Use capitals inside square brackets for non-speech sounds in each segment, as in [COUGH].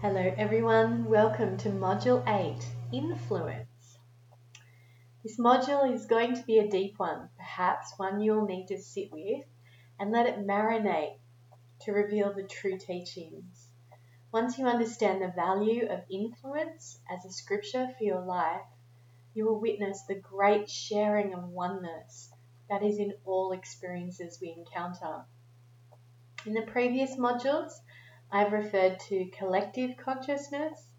Hello, everyone. Welcome to Module 8 Influence. This module is going to be a deep one, perhaps one you'll need to sit with and let it marinate to reveal the true teachings. Once you understand the value of influence as a scripture for your life, you will witness the great sharing of oneness that is in all experiences we encounter. In the previous modules, I've referred to collective consciousness,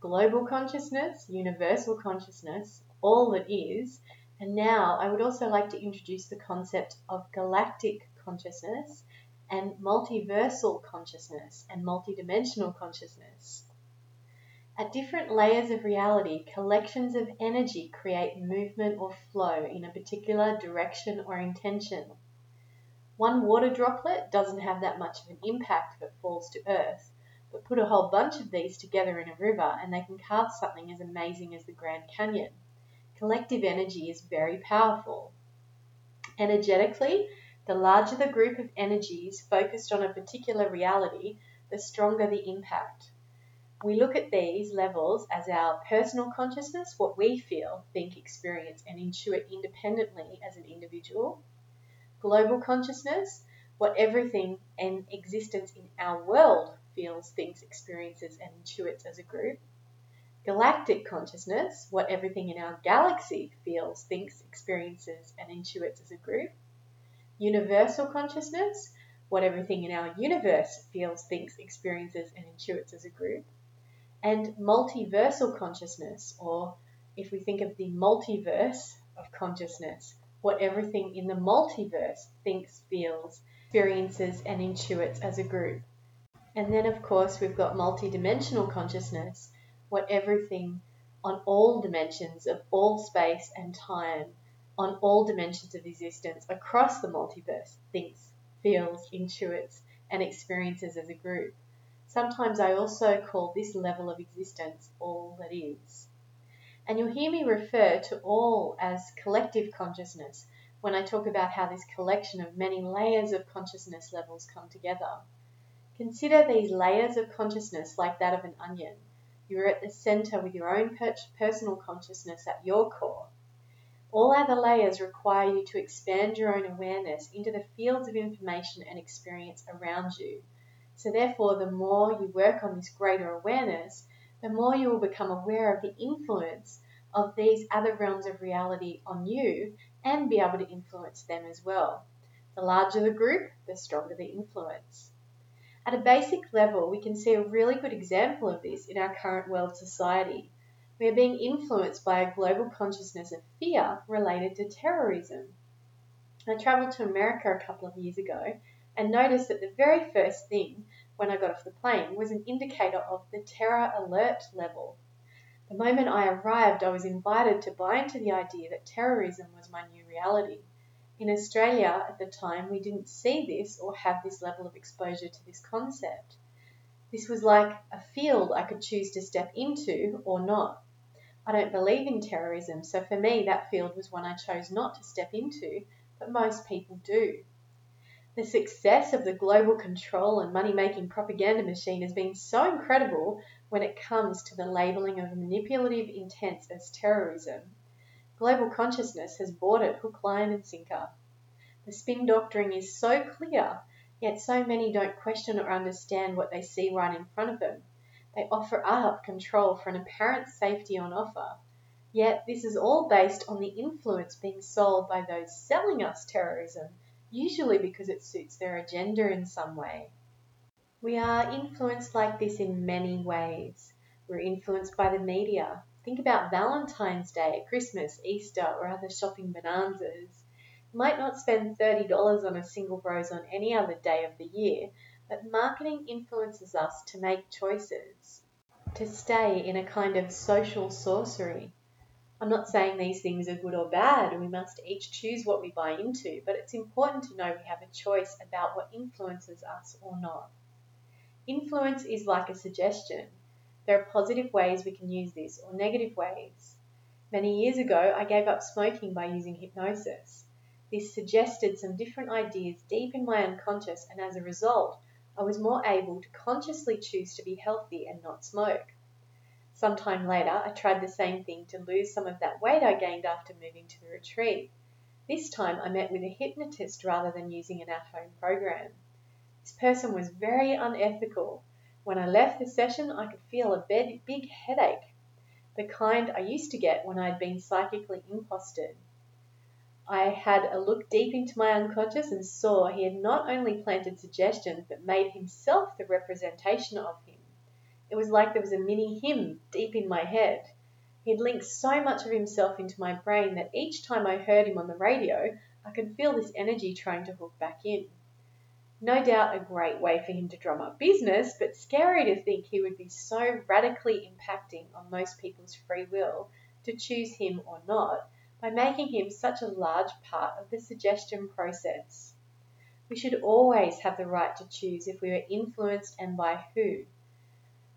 global consciousness, universal consciousness, all that is, and now I would also like to introduce the concept of galactic consciousness and multiversal consciousness and multidimensional consciousness. At different layers of reality, collections of energy create movement or flow in a particular direction or intention. One water droplet doesn't have that much of an impact if it falls to earth, but put a whole bunch of these together in a river and they can carve something as amazing as the Grand Canyon. Collective energy is very powerful. Energetically, the larger the group of energies focused on a particular reality, the stronger the impact. We look at these levels as our personal consciousness, what we feel, think, experience, and intuit independently as an individual global consciousness, what everything and existence in our world feels, thinks, experiences, and intuits as a group. Galactic consciousness, what everything in our galaxy feels, thinks, experiences, and intuits as a group. Universal consciousness, what everything in our universe feels, thinks, experiences, and intuits as a group. And multiversal consciousness, or if we think of the multiverse of consciousness, what everything in the multiverse thinks, feels, experiences, and intuits as a group. And then, of course, we've got multidimensional consciousness, what everything on all dimensions of all space and time, on all dimensions of existence across the multiverse, thinks, feels, intuits, and experiences as a group. Sometimes I also call this level of existence all that is. And you'll hear me refer to all as collective consciousness when I talk about how this collection of many layers of consciousness levels come together. Consider these layers of consciousness like that of an onion. You are at the center with your own personal consciousness at your core. All other layers require you to expand your own awareness into the fields of information and experience around you. So, therefore, the more you work on this greater awareness, the more you will become aware of the influence of these other realms of reality on you and be able to influence them as well. The larger the group, the stronger the influence. At a basic level, we can see a really good example of this in our current world society. We are being influenced by a global consciousness of fear related to terrorism. I travelled to America a couple of years ago and noticed that the very first thing when I got off the plane was an indicator of the terror alert level. The moment I arrived, I was invited to buy into the idea that terrorism was my new reality. In Australia at the time, we didn't see this or have this level of exposure to this concept. This was like a field I could choose to step into or not. I don't believe in terrorism, so for me, that field was one I chose not to step into, but most people do. The success of the global control and money making propaganda machine has been so incredible when it comes to the labeling of manipulative intents as terrorism. Global consciousness has bought it hook, line, and sinker. The spin doctoring is so clear, yet so many don't question or understand what they see right in front of them. They offer up control for an apparent safety on offer. Yet this is all based on the influence being sold by those selling us terrorism usually because it suits their agenda in some way. We are influenced like this in many ways. We're influenced by the media. Think about Valentine's Day, Christmas, Easter, or other shopping bonanzas. You might not spend $30 on a single rose on any other day of the year, but marketing influences us to make choices, to stay in a kind of social sorcery. I'm not saying these things are good or bad, and we must each choose what we buy into, but it's important to know we have a choice about what influences us or not. Influence is like a suggestion. There are positive ways we can use this, or negative ways. Many years ago, I gave up smoking by using hypnosis. This suggested some different ideas deep in my unconscious, and as a result, I was more able to consciously choose to be healthy and not smoke. Some time later, I tried the same thing to lose some of that weight I gained after moving to the retreat. This time, I met with a hypnotist rather than using an at home program. This person was very unethical. When I left the session, I could feel a big headache, the kind I used to get when I had been psychically imposted. I had a look deep into my unconscious and saw he had not only planted suggestions but made himself the representation of him. It was like there was a mini him deep in my head. He had linked so much of himself into my brain that each time I heard him on the radio, I could feel this energy trying to hook back in. No doubt a great way for him to drum up business, but scary to think he would be so radically impacting on most people's free will to choose him or not by making him such a large part of the suggestion process. We should always have the right to choose if we are influenced and by who.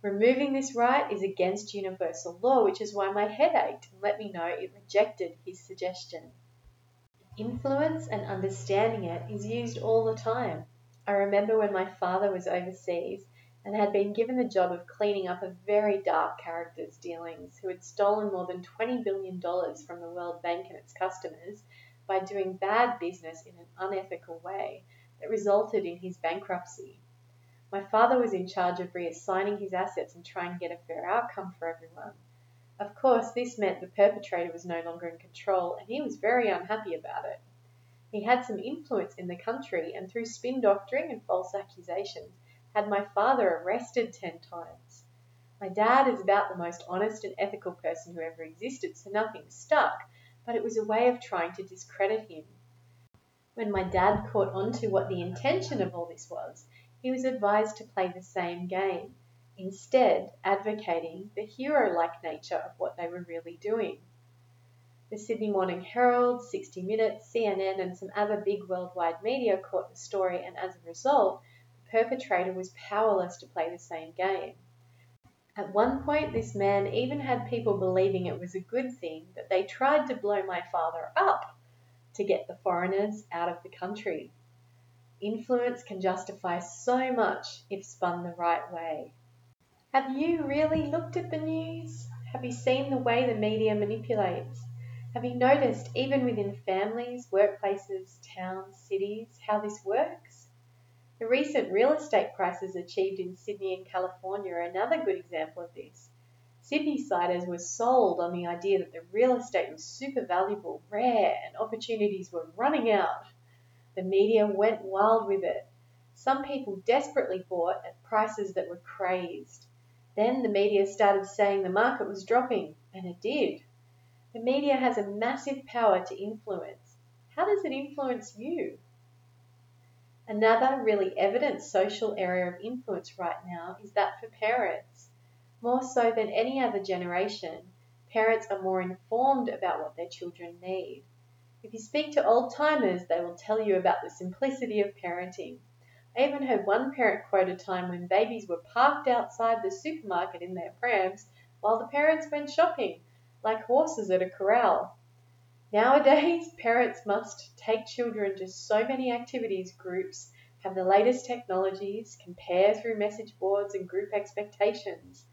Removing this right is against universal law, which is why my head ached and let me know it rejected his suggestion. Influence and understanding it is used all the time. I remember when my father was overseas and had been given the job of cleaning up a very dark character's dealings who had stolen more than $20 billion from the World Bank and its customers by doing bad business in an unethical way that resulted in his bankruptcy. My father was in charge of reassigning his assets and trying to get a fair outcome for everyone. Of course, this meant the perpetrator was no longer in control, and he was very unhappy about it. He had some influence in the country, and through spin doctoring and false accusations, had my father arrested ten times. My dad is about the most honest and ethical person who ever existed, so nothing stuck, but it was a way of trying to discredit him. When my dad caught on to what the intention of all this was, he was advised to play the same game, instead advocating the hero-like nature of what they were really doing. The Sydney Morning Herald, 60 Minutes, CNN, and some other big worldwide media caught the story, and as a result, the perpetrator was powerless to play the same game. At one point, this man even had people believing it was a good thing that they tried to blow my father up to get the foreigners out of the country. Influence can justify so much if spun the right way. Have you really looked at the news? Have you seen the way the media manipulates? Have you noticed, even within families, workplaces, towns, cities, how this works? The recent real estate prices achieved in Sydney and California are another good example of this. Sydney-siders were sold on the idea that the real estate was super valuable, rare, and opportunities were running out. The media went wild with it. Some people desperately bought at prices that were crazed. Then the media started saying the market was dropping, and it did. The media has a massive power to influence. How does it influence you? Another really evident social area of influence right now is that for parents. More so than any other generation, parents are more informed about what their children need. If you speak to old timers, they will tell you about the simplicity of parenting. I even heard one parent quote a time when babies were parked outside the supermarket in their prams while the parents went shopping, like horses at a corral. Nowadays, [LAUGHS] parents must take children to so many activities groups, have the latest technologies, compare through message boards and group expectations.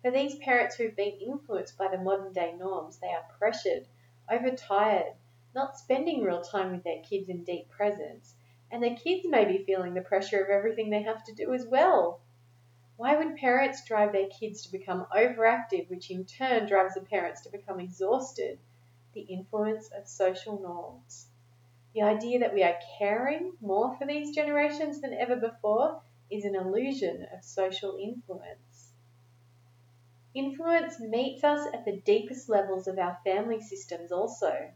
For these parents who've been influenced by the modern day norms, they are pressured, overtired, not spending real time with their kids in deep presence, and their kids may be feeling the pressure of everything they have to do as well. Why would parents drive their kids to become overactive, which in turn drives the parents to become exhausted? the influence of social norms. The idea that we are caring more for these generations than ever before is an illusion of social influence. Influence meets us at the deepest levels of our family systems also.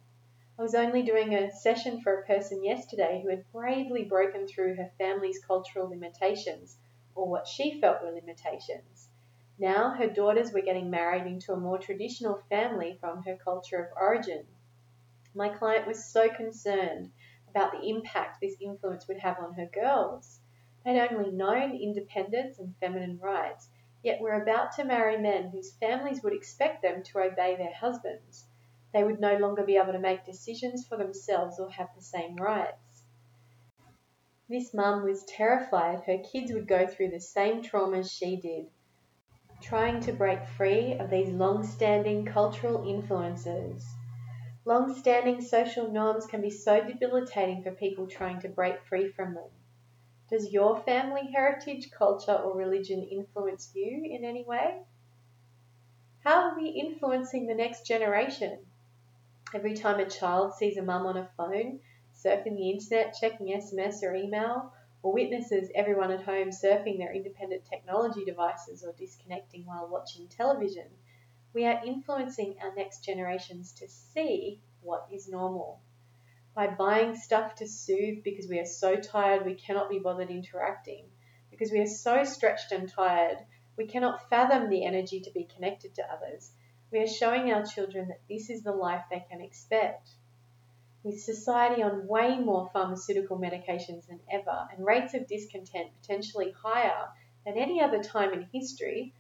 I was only doing a session for a person yesterday who had bravely broken through her family's cultural limitations, or what she felt were limitations. Now her daughters were getting married into a more traditional family from her culture of origin. My client was so concerned about the impact this influence would have on her girls. They'd only known independence and feminine rights, yet were about to marry men whose families would expect them to obey their husbands. They would no longer be able to make decisions for themselves or have the same rights. This mum was terrified her kids would go through the same traumas she did, trying to break free of these long standing cultural influences. Long standing social norms can be so debilitating for people trying to break free from them. Does your family heritage, culture, or religion influence you in any way? How are we influencing the next generation? Every time a child sees a mum on a phone, surfing the internet, checking SMS or email, or witnesses everyone at home surfing their independent technology devices or disconnecting while watching television, we are influencing our next generations to see what is normal. By buying stuff to soothe because we are so tired we cannot be bothered interacting, because we are so stretched and tired we cannot fathom the energy to be connected to others, we are showing our children that this is the life they can expect. With society on way more pharmaceutical medications than ever and rates of discontent potentially higher than any other time in history,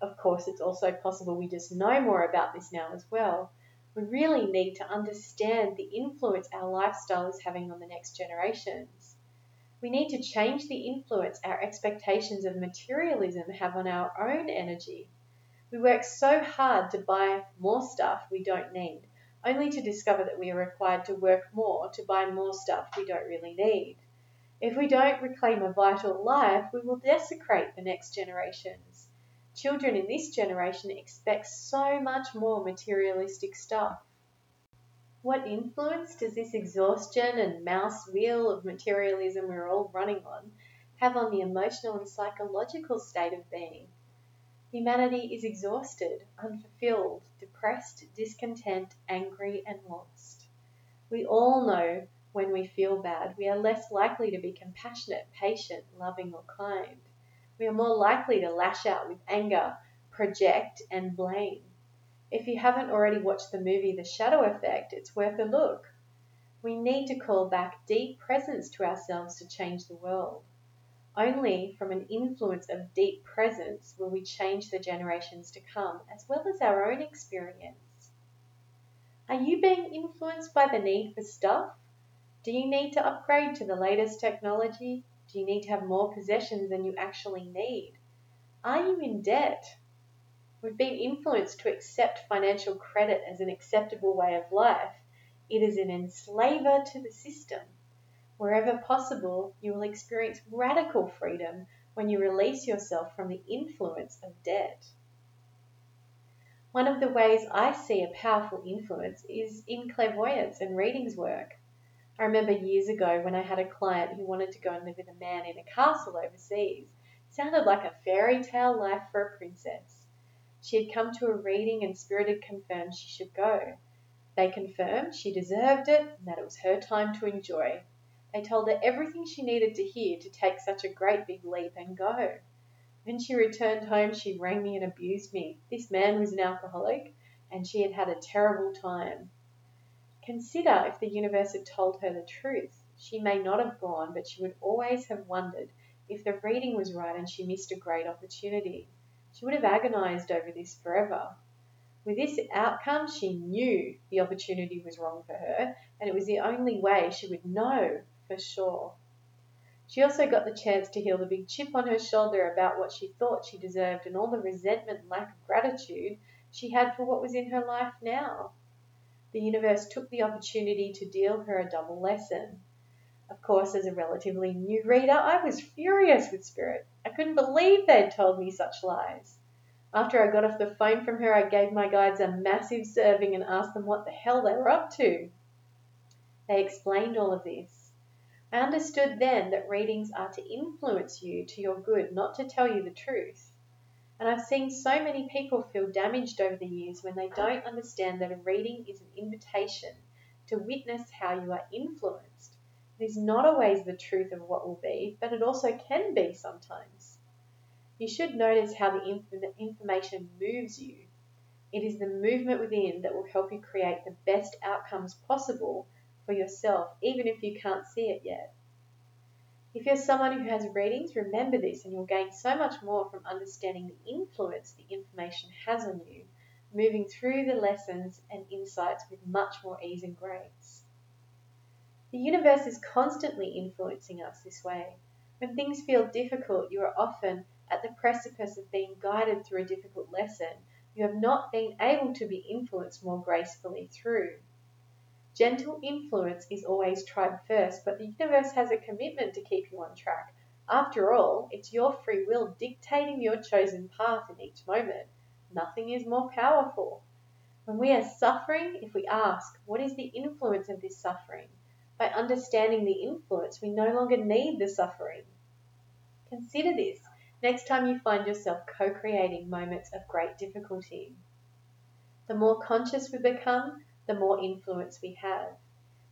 of course, it's also possible we just know more about this now as well. We really need to understand the influence our lifestyle is having on the next generations. We need to change the influence our expectations of materialism have on our own energy. We work so hard to buy more stuff we don't need, only to discover that we are required to work more to buy more stuff we don't really need. If we don't reclaim a vital life, we will desecrate the next generations. Children in this generation expect so much more materialistic stuff. What influence does this exhaustion and mouse wheel of materialism we're all running on have on the emotional and psychological state of being? Humanity is exhausted, unfulfilled, depressed, discontent, angry, and lost. We all know when we feel bad, we are less likely to be compassionate, patient, loving, or kind. We are more likely to lash out with anger, project, and blame. If you haven't already watched the movie The Shadow Effect, it's worth a look. We need to call back deep presence to ourselves to change the world. Only from an influence of deep presence will we change the generations to come, as well as our own experience. Are you being influenced by the need for stuff? Do you need to upgrade to the latest technology? Do you need to have more possessions than you actually need? Are you in debt? We've been influenced to accept financial credit as an acceptable way of life. It is an enslaver to the system. Wherever possible, you will experience radical freedom when you release yourself from the influence of debt. One of the ways I see a powerful influence is in clairvoyance and readings work. I remember years ago when I had a client who wanted to go and live with a man in a castle overseas. It sounded like a fairy tale life for a princess. She had come to a reading and Spirit had confirmed she should go. They confirmed she deserved it and that it was her time to enjoy. They told her everything she needed to hear to take such a great big leap and go. When she returned home, she rang me and abused me. This man was an alcoholic and she had had a terrible time. Consider if the universe had told her the truth. She may not have gone, but she would always have wondered if the reading was right and she missed a great opportunity. She would have agonized over this forever. With this outcome, she knew the opportunity was wrong for her, and it was the only way she would know for sure. She also got the chance to heal the big chip on her shoulder about what she thought she deserved and all the resentment and lack of gratitude she had for what was in her life now. The universe took the opportunity to deal her a double lesson. Of course, as a relatively new reader, I was furious with Spirit. I couldn't believe they'd told me such lies. After I got off the phone from her, I gave my guides a massive serving and asked them what the hell they were up to. They explained all of this. I understood then that readings are to influence you to your good, not to tell you the truth. And I've seen so many people feel damaged over the years when they don't understand that a reading is an invitation to witness how you are influenced it is not always the truth of what will be, but it also can be sometimes. You should notice how the inf- information moves you. It is the movement within that will help you create the best outcomes possible for yourself, even if you can't see it yet. If you're someone who has readings, remember this and you'll gain so much more from understanding the influence the information has on you, moving through the lessons and insights with much more ease and grace. The universe is constantly influencing us this way. When things feel difficult, you are often at the precipice of being guided through a difficult lesson you have not been able to be influenced more gracefully through. Gentle influence is always tried first, but the universe has a commitment to keep you on track. After all, it's your free will dictating your chosen path in each moment. Nothing is more powerful. When we are suffering, if we ask, what is the influence of this suffering? By understanding the influence, we no longer need the suffering. Consider this next time you find yourself co creating moments of great difficulty. The more conscious we become, the more influence we have.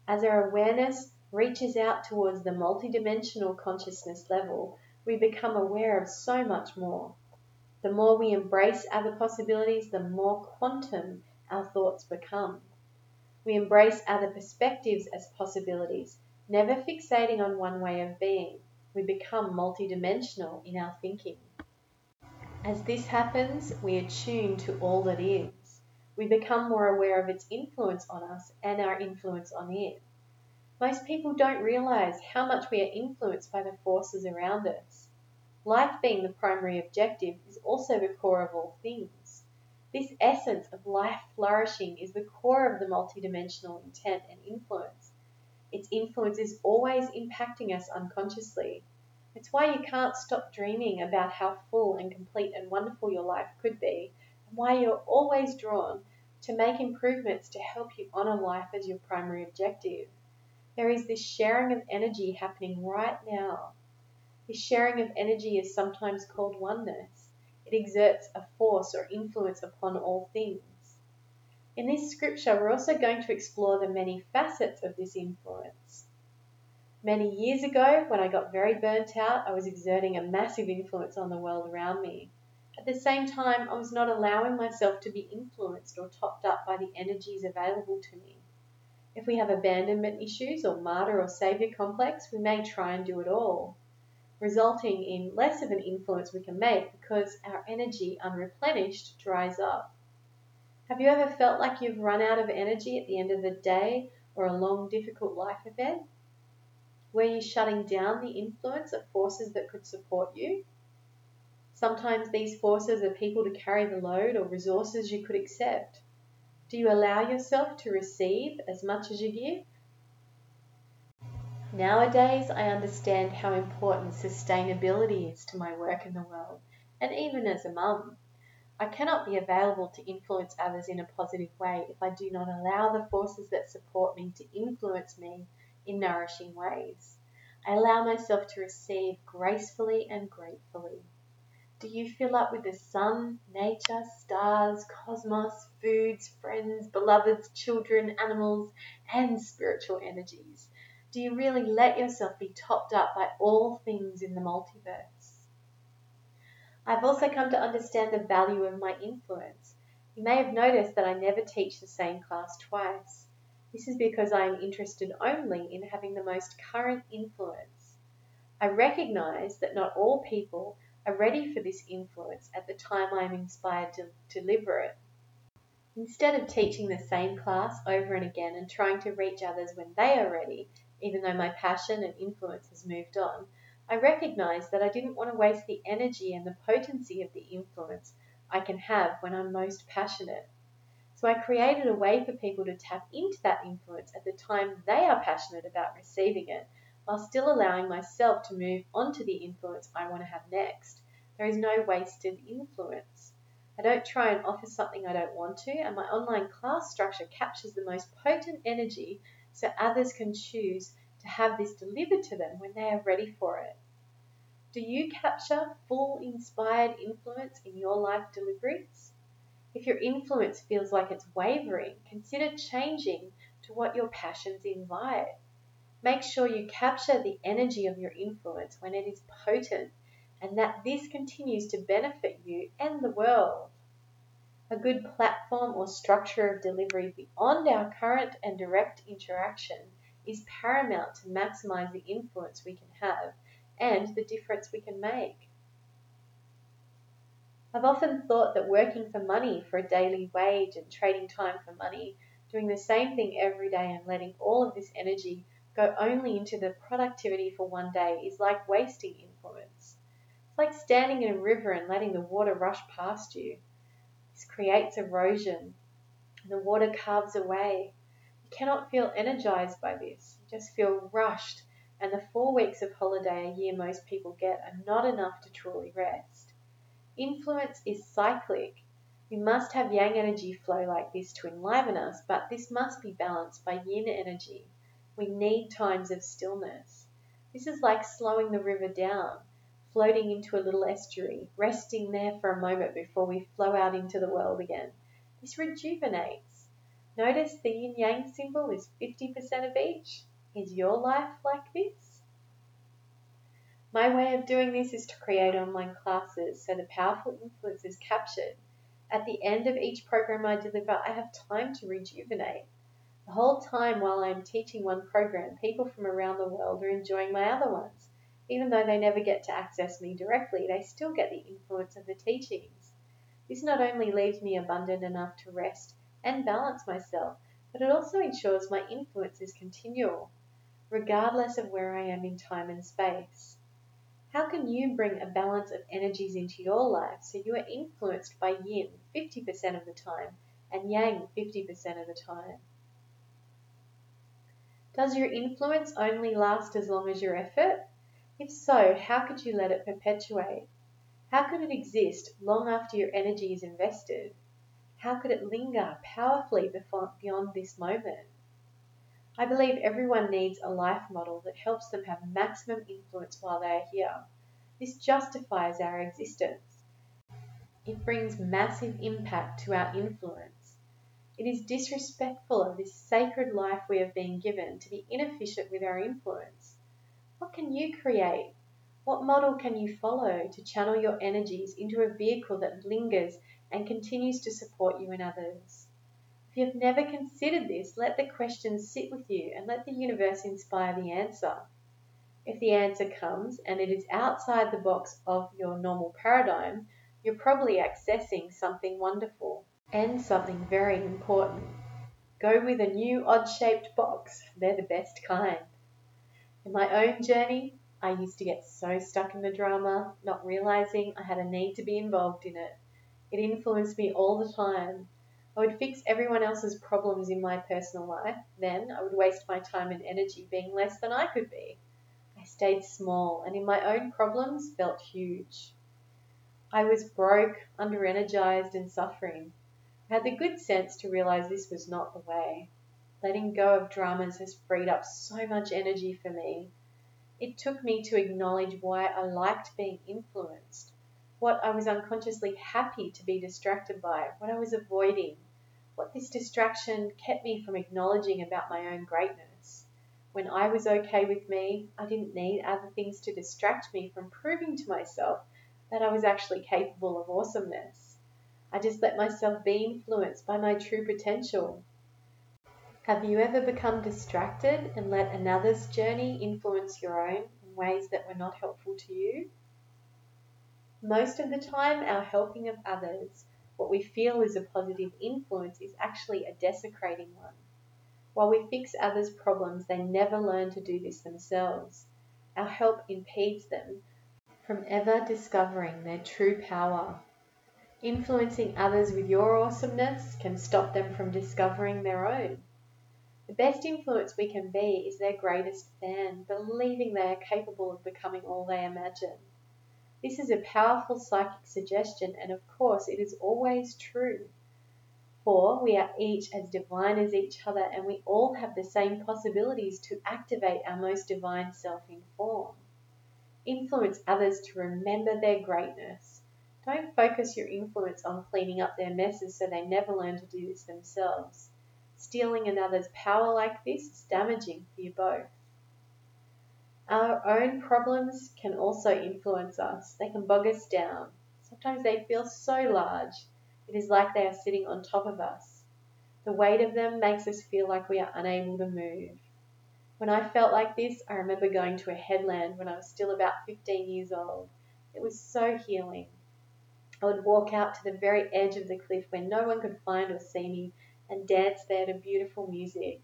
As our awareness reaches out towards the multidimensional consciousness level, we become aware of so much more. The more we embrace other possibilities, the more quantum our thoughts become. We embrace other perspectives as possibilities, never fixating on one way of being. We become multidimensional in our thinking. As this happens, we attune to all that is. We become more aware of its influence on us and our influence on it. Most people don't realize how much we are influenced by the forces around us. Life being the primary objective is also the core of all things. This essence of life flourishing is the core of the multidimensional intent and influence. Its influence is always impacting us unconsciously. It's why you can't stop dreaming about how full and complete and wonderful your life could be, and why you're always drawn to make improvements to help you honor life as your primary objective. There is this sharing of energy happening right now. This sharing of energy is sometimes called oneness. It exerts a force or influence upon all things. In this scripture, we're also going to explore the many facets of this influence. Many years ago, when I got very burnt out, I was exerting a massive influence on the world around me. At the same time, I was not allowing myself to be influenced or topped up by the energies available to me. If we have abandonment issues or martyr or savior complex, we may try and do it all resulting in less of an influence we can make because our energy unreplenished dries up. Have you ever felt like you've run out of energy at the end of the day or a long, difficult life event? Were you shutting down the influence of forces that could support you? Sometimes these forces are people to carry the load or resources you could accept. Do you allow yourself to receive as much as you give? Nowadays, I understand how important sustainability is to my work in the world, and even as a mum. I cannot be available to influence others in a positive way if I do not allow the forces that support me to influence me in nourishing ways. I allow myself to receive gracefully and gratefully. Do you fill up with the sun, nature, stars, cosmos, foods, friends, beloveds, children, animals, and spiritual energies? Do you really let yourself be topped up by all things in the multiverse? I've also come to understand the value of my influence. You may have noticed that I never teach the same class twice. This is because I am interested only in having the most current influence. I recognize that not all people are ready for this influence at the time I am inspired to deliver it. Instead of teaching the same class over and again and trying to reach others when they are ready, even though my passion and influence has moved on, I recognized that I didn't want to waste the energy and the potency of the influence I can have when I'm most passionate. So I created a way for people to tap into that influence at the time they are passionate about receiving it, while still allowing myself to move on to the influence I want to have next. There is no wasted influence. I don't try and offer something I don't want to, and my online class structure captures the most potent energy so others can choose to have this delivered to them when they are ready for it. Do you capture full inspired influence in your life deliveries? If your influence feels like it's wavering, consider changing to what your passions invite. Make sure you capture the energy of your influence when it is potent and that this continues to benefit you and the world. A good platform or structure of delivery beyond our current and direct interaction is paramount to maximize the influence we can have and the difference we can make. I've often thought that working for money for a daily wage and trading time for money, doing the same thing every day and letting all of this energy go only into the productivity for one day is like wasting influence. It's like standing in a river and letting the water rush past you. This creates erosion. The water carves away. You cannot feel energized by this. You just feel rushed, and the four weeks of holiday a year most people get are not enough to truly rest. Influence is cyclic. We must have yang energy flow like this to enliven us, but this must be balanced by yin energy. We need times of stillness. This is like slowing the river down, floating into a little estuary, resting there for a moment before we flow out into the world again. This rejuvenates. Notice the yin yang symbol is 50% of each. Is your life like this? My way of doing this is to create online classes so the powerful influence is captured. At the end of each program I deliver, I have time to rejuvenate. The whole time while I am teaching one program, people from around the world are enjoying my other ones. Even though they never get to access me directly, they still get the influence of the teachings. This not only leaves me abundant enough to rest and balance myself, but it also ensures my influence is continual, regardless of where I am in time and space. How can you bring a balance of energies into your life so you are influenced by yin 50% of the time and yang 50% of the time? Does your influence only last as long as your effort? If so, how could you let it perpetuate? How could it exist long after your energy is invested? How could it linger powerfully beyond this moment? I believe everyone needs a life model that helps them have maximum influence while they are here. This justifies our existence. It brings massive impact to our influence. It is disrespectful of this sacred life we have been given to be inefficient with our influence. What can you create? What model can you follow to channel your energies into a vehicle that lingers and continues to support you and others? If you have never considered this, let the question sit with you and let the universe inspire the answer. If the answer comes and it is outside the box of your normal paradigm, you're probably accessing something wonderful and something very important. Go with a new odd shaped box, they're the best kind. In my own journey, I used to get so stuck in the drama, not realizing I had a need to be involved in it. It influenced me all the time. I would fix everyone else's problems in my personal life, then I would waste my time and energy being less than I could be. I stayed small and in my own problems felt huge. I was broke, under energized, and suffering. I had the good sense to realize this was not the way. Letting go of dramas has freed up so much energy for me. It took me to acknowledge why I liked being influenced, what I was unconsciously happy to be distracted by, what I was avoiding, what this distraction kept me from acknowledging about my own greatness. When I was okay with me, I didn't need other things to distract me from proving to myself that I was actually capable of awesomeness. I just let myself be influenced by my true potential. Have you ever become distracted and let another's journey influence your own in ways that were not helpful to you? Most of the time, our helping of others, what we feel is a positive influence, is actually a desecrating one. While we fix others' problems, they never learn to do this themselves. Our help impedes them from ever discovering their true power. Influencing others with your awesomeness can stop them from discovering their own. The best influence we can be is their greatest fan, believing they are capable of becoming all they imagine. This is a powerful psychic suggestion, and of course, it is always true. For we are each as divine as each other, and we all have the same possibilities to activate our most divine self in form. Influence others to remember their greatness. Don't focus your influence on cleaning up their messes so they never learn to do this themselves. Stealing another's power like this is damaging for you both. Our own problems can also influence us. They can bog us down. Sometimes they feel so large, it is like they are sitting on top of us. The weight of them makes us feel like we are unable to move. When I felt like this, I remember going to a headland when I was still about 15 years old. It was so healing. I would walk out to the very edge of the cliff where no one could find or see me and dance there to beautiful music.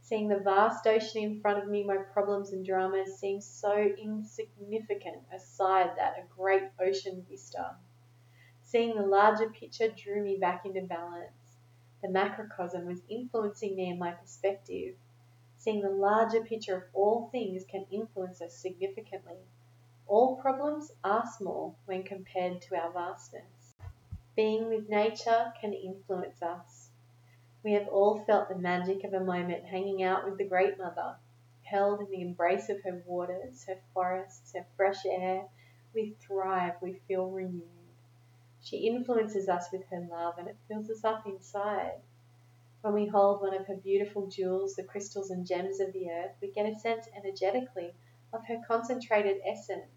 Seeing the vast ocean in front of me, my problems and dramas seemed so insignificant aside that a great ocean vista. Seeing the larger picture drew me back into balance. The macrocosm was influencing me in my perspective. Seeing the larger picture of all things can influence us significantly. All problems are small when compared to our vastness. Being with nature can influence us. We have all felt the magic of a moment hanging out with the Great Mother, held in the embrace of her waters, her forests, her fresh air. We thrive, we feel renewed. She influences us with her love and it fills us up inside. When we hold one of her beautiful jewels, the crystals and gems of the earth, we get a sense energetically of her concentrated essence,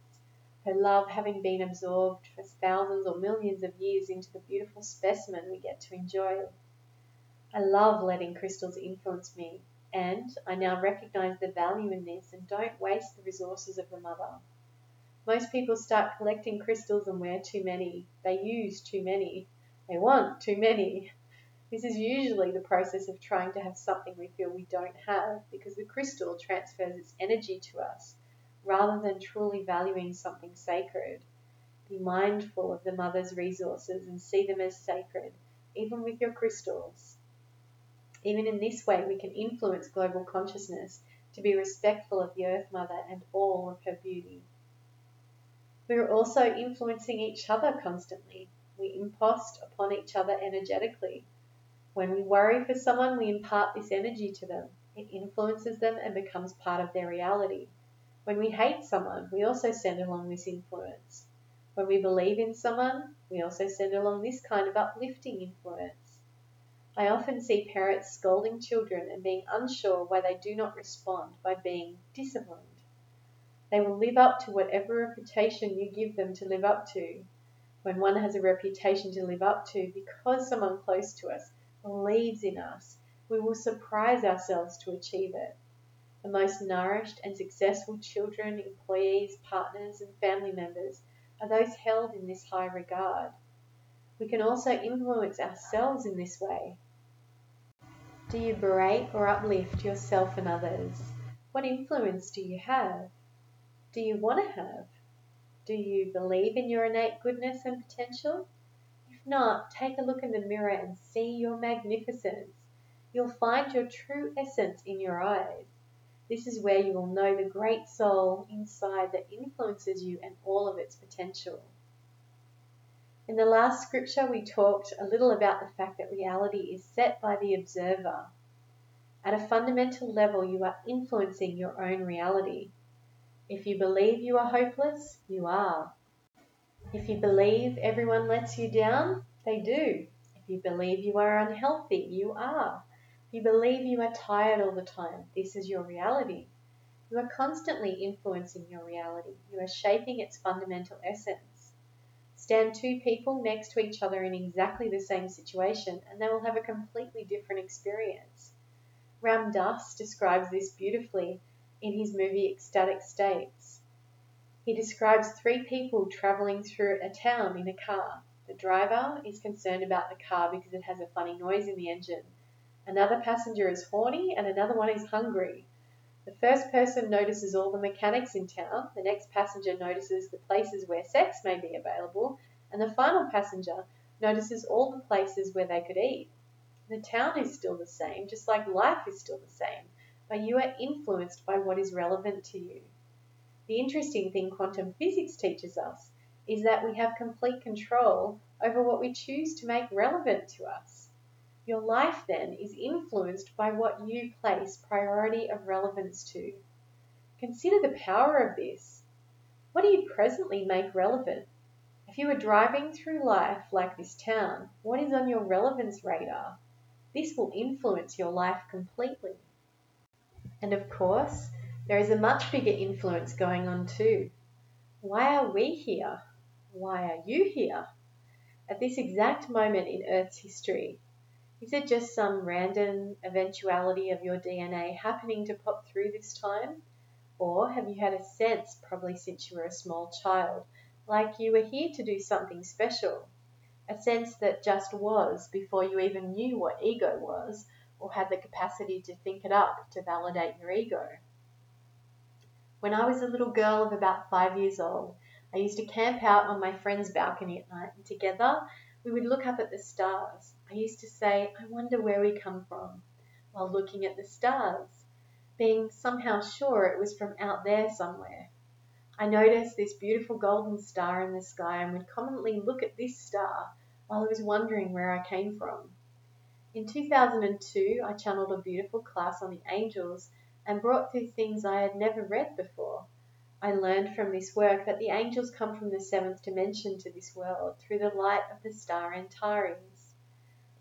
her love having been absorbed for thousands or millions of years into the beautiful specimen we get to enjoy. I love letting crystals influence me, and I now recognize the value in this and don't waste the resources of the mother. Most people start collecting crystals and wear too many. They use too many. They want too many. This is usually the process of trying to have something we feel we don't have because the crystal transfers its energy to us rather than truly valuing something sacred. Be mindful of the mother's resources and see them as sacred, even with your crystals. Even in this way, we can influence global consciousness to be respectful of the Earth Mother and all of her beauty. We are also influencing each other constantly. We impost upon each other energetically. When we worry for someone, we impart this energy to them. It influences them and becomes part of their reality. When we hate someone, we also send along this influence. When we believe in someone, we also send along this kind of uplifting influence. I often see parents scolding children and being unsure why they do not respond by being disciplined. They will live up to whatever reputation you give them to live up to. When one has a reputation to live up to because someone close to us believes in us, we will surprise ourselves to achieve it. The most nourished and successful children, employees, partners, and family members are those held in this high regard. We can also influence ourselves in this way. Do you berate or uplift yourself and others? What influence do you have? Do you want to have? Do you believe in your innate goodness and potential? If not, take a look in the mirror and see your magnificence. You'll find your true essence in your eyes. This is where you will know the great soul inside that influences you and all of its potential. In the last scripture, we talked a little about the fact that reality is set by the observer. At a fundamental level, you are influencing your own reality. If you believe you are hopeless, you are. If you believe everyone lets you down, they do. If you believe you are unhealthy, you are. You believe you are tired all the time, this is your reality. You are constantly influencing your reality. You are shaping its fundamental essence. Stand two people next to each other in exactly the same situation, and they will have a completely different experience. Ram Dass describes this beautifully in his movie Ecstatic States. He describes three people traveling through a town in a car. The driver is concerned about the car because it has a funny noise in the engine. Another passenger is horny, and another one is hungry. The first person notices all the mechanics in town, the next passenger notices the places where sex may be available, and the final passenger notices all the places where they could eat. The town is still the same, just like life is still the same, but you are influenced by what is relevant to you. The interesting thing quantum physics teaches us is that we have complete control over what we choose to make relevant to us. Your life then is influenced by what you place priority of relevance to. Consider the power of this. What do you presently make relevant? If you are driving through life like this town, what is on your relevance radar? This will influence your life completely. And of course, there is a much bigger influence going on too. Why are we here? Why are you here? At this exact moment in Earth's history, is it just some random eventuality of your DNA happening to pop through this time? Or have you had a sense, probably since you were a small child, like you were here to do something special? A sense that just was before you even knew what ego was, or had the capacity to think it up to validate your ego. When I was a little girl of about five years old, I used to camp out on my friend's balcony at night, and together we would look up at the stars. I used to say, I wonder where we come from, while looking at the stars, being somehow sure it was from out there somewhere. I noticed this beautiful golden star in the sky and would commonly look at this star while I was wondering where I came from. In 2002, I channeled a beautiful class on the angels and brought through things I had never read before. I learned from this work that the angels come from the seventh dimension to this world through the light of the star Antares.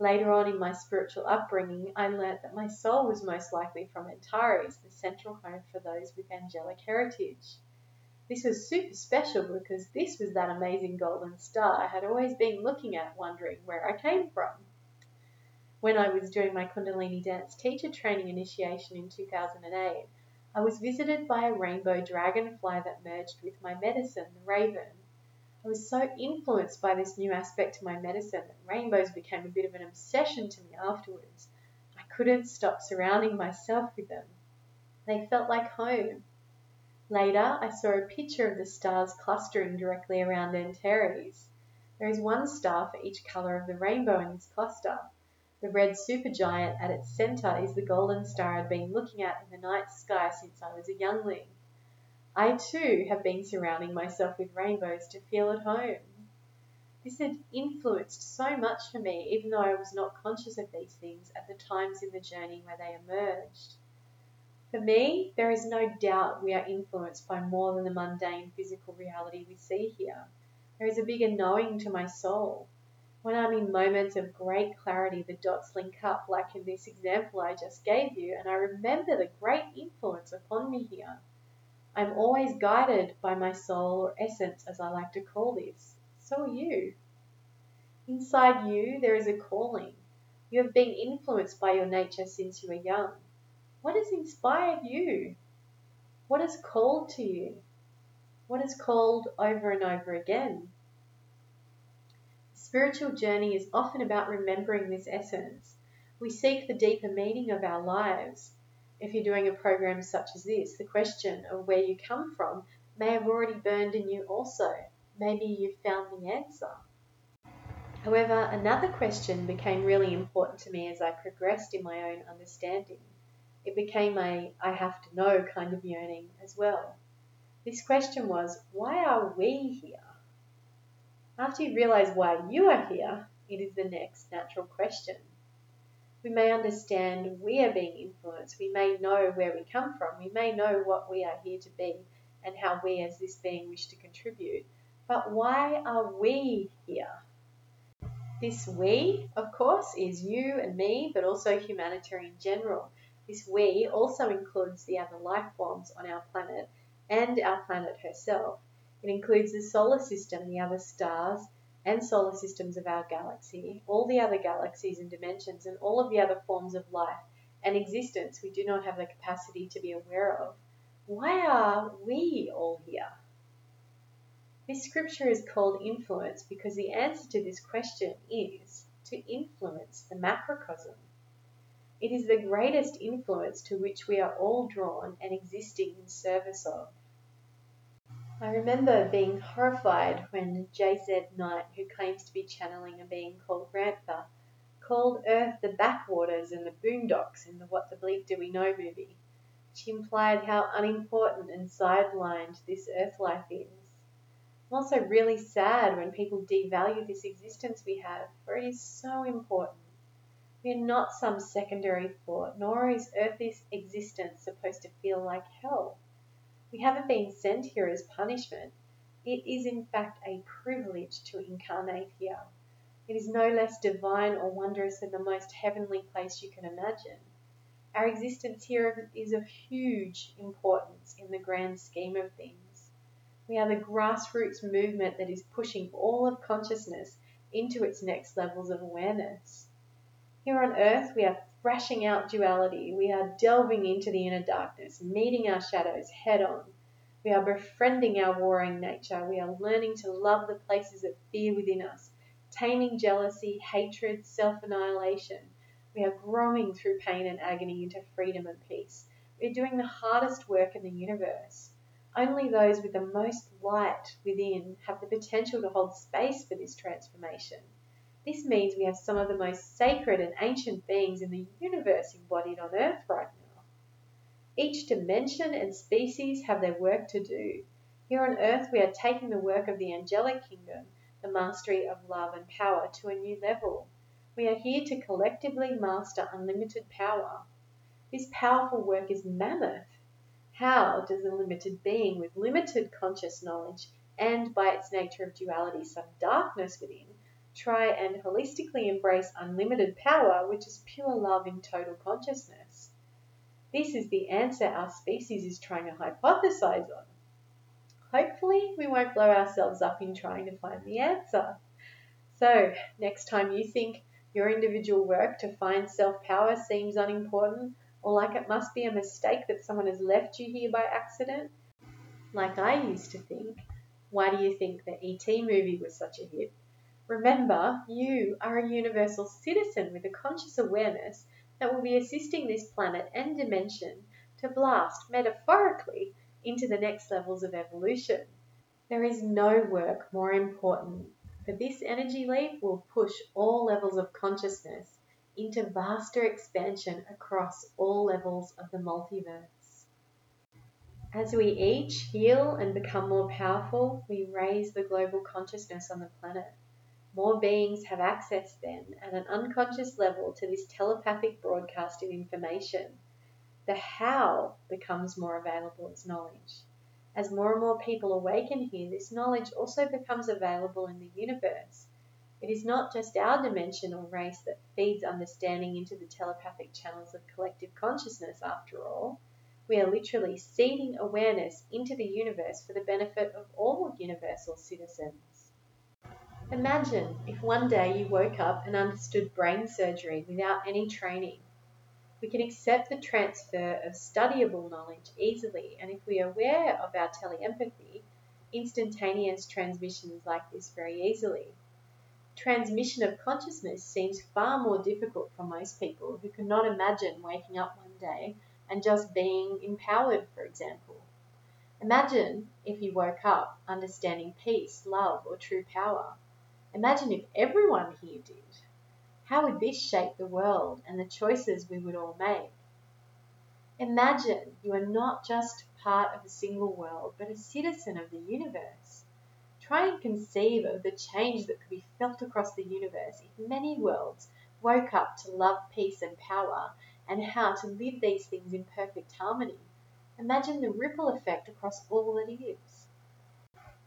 Later on in my spiritual upbringing, I learnt that my soul was most likely from Antares, the central home for those with angelic heritage. This was super special because this was that amazing golden star I had always been looking at, wondering where I came from. When I was doing my Kundalini dance teacher training initiation in 2008, I was visited by a rainbow dragonfly that merged with my medicine, the raven. I was so influenced by this new aspect to my medicine that rainbows became a bit of an obsession to me afterwards. I couldn't stop surrounding myself with them. They felt like home. Later, I saw a picture of the stars clustering directly around Antares. There is one star for each colour of the rainbow in this cluster. The red supergiant at its centre is the golden star I'd been looking at in the night sky since I was a youngling. I too have been surrounding myself with rainbows to feel at home. This had influenced so much for me, even though I was not conscious of these things at the times in the journey where they emerged. For me, there is no doubt we are influenced by more than the mundane physical reality we see here. There is a bigger knowing to my soul. When I'm in moments of great clarity, the dots link up, like in this example I just gave you, and I remember the great influence upon me here. I'm always guided by my soul or essence, as I like to call this. So are you. Inside you, there is a calling. You have been influenced by your nature since you were young. What has inspired you? What has called to you? What has called over and over again? The spiritual journey is often about remembering this essence. We seek the deeper meaning of our lives. If you're doing a program such as this, the question of where you come from may have already burned in you also. Maybe you've found the answer. However, another question became really important to me as I progressed in my own understanding it became a I have to know kind of yearning as well. This question was, why are we here? After you realize why you are here, it is the next natural question. We may understand we are being influenced, we may know where we come from, we may know what we are here to be and how we as this being wish to contribute. But why are we here? This we, of course, is you and me, but also humanity in general. This we also includes the other life forms on our planet and our planet herself. It includes the solar system, the other stars and solar systems of our galaxy, all the other galaxies and dimensions, and all of the other forms of life and existence we do not have the capacity to be aware of. Why are we all here? This scripture is called influence because the answer to this question is to influence the macrocosm. It is the greatest influence to which we are all drawn and existing in service of. I remember being horrified when J.Z. Knight, who claims to be channeling a being called Ramtha, called Earth the backwaters and the boondocks in the What the Bleep Do We Know movie. She implied how unimportant and sidelined this earth life is. I'm also really sad when people devalue this existence we have, for it is so important. We are not some secondary thought, nor is earthly existence supposed to feel like hell. We haven't been sent here as punishment. It is in fact a privilege to incarnate here. It is no less divine or wondrous than the most heavenly place you can imagine. Our existence here is of huge importance in the grand scheme of things. We are the grassroots movement that is pushing all of consciousness into its next levels of awareness. Here on earth, we are thrashing out duality. We are delving into the inner darkness, meeting our shadows head on. We are befriending our warring nature. We are learning to love the places of fear within us, taming jealousy, hatred, self annihilation. We are growing through pain and agony into freedom and peace. We are doing the hardest work in the universe. Only those with the most light within have the potential to hold space for this transformation. This means we have some of the most sacred and ancient beings in the universe embodied on Earth right now. Each dimension and species have their work to do. Here on Earth, we are taking the work of the angelic kingdom, the mastery of love and power, to a new level. We are here to collectively master unlimited power. This powerful work is mammoth how does a limited being with limited conscious knowledge and by its nature of duality some darkness within try and holistically embrace unlimited power, which is pure love in total consciousness? This is the answer our species is trying to hypothesize on. Hopefully, we won't blow ourselves up in trying to find the answer. So, next time you think your individual work to find self power seems unimportant, or like it must be a mistake that someone has left you here by accident. Like I used to think, why do you think the ET movie was such a hit? Remember, you are a universal citizen with a conscious awareness that will be assisting this planet and dimension to blast, metaphorically, into the next levels of evolution. There is no work more important, for this energy leap will push all levels of consciousness into vaster expansion across all levels of the multiverse. As we each heal and become more powerful, we raise the global consciousness on the planet. More beings have access then at an unconscious level to this telepathic broadcast of information. The how becomes more available as knowledge. As more and more people awaken here, this knowledge also becomes available in the universe it is not just our dimension or race that feeds understanding into the telepathic channels of collective consciousness, after all. We are literally seeding awareness into the universe for the benefit of all universal citizens. Imagine if one day you woke up and understood brain surgery without any training. We can accept the transfer of studyable knowledge easily, and if we are aware of our teleempathy, instantaneous transmissions like this very easily transmission of consciousness seems far more difficult for most people who cannot imagine waking up one day and just being empowered, for example. Imagine if you woke up understanding peace, love, or true power. Imagine if everyone here did. How would this shape the world and the choices we would all make? Imagine you are not just part of a single world, but a citizen of the universe. Try and conceive of the change that could be felt across the universe if many worlds woke up to love, peace, and power, and how to live these things in perfect harmony. Imagine the ripple effect across all that is.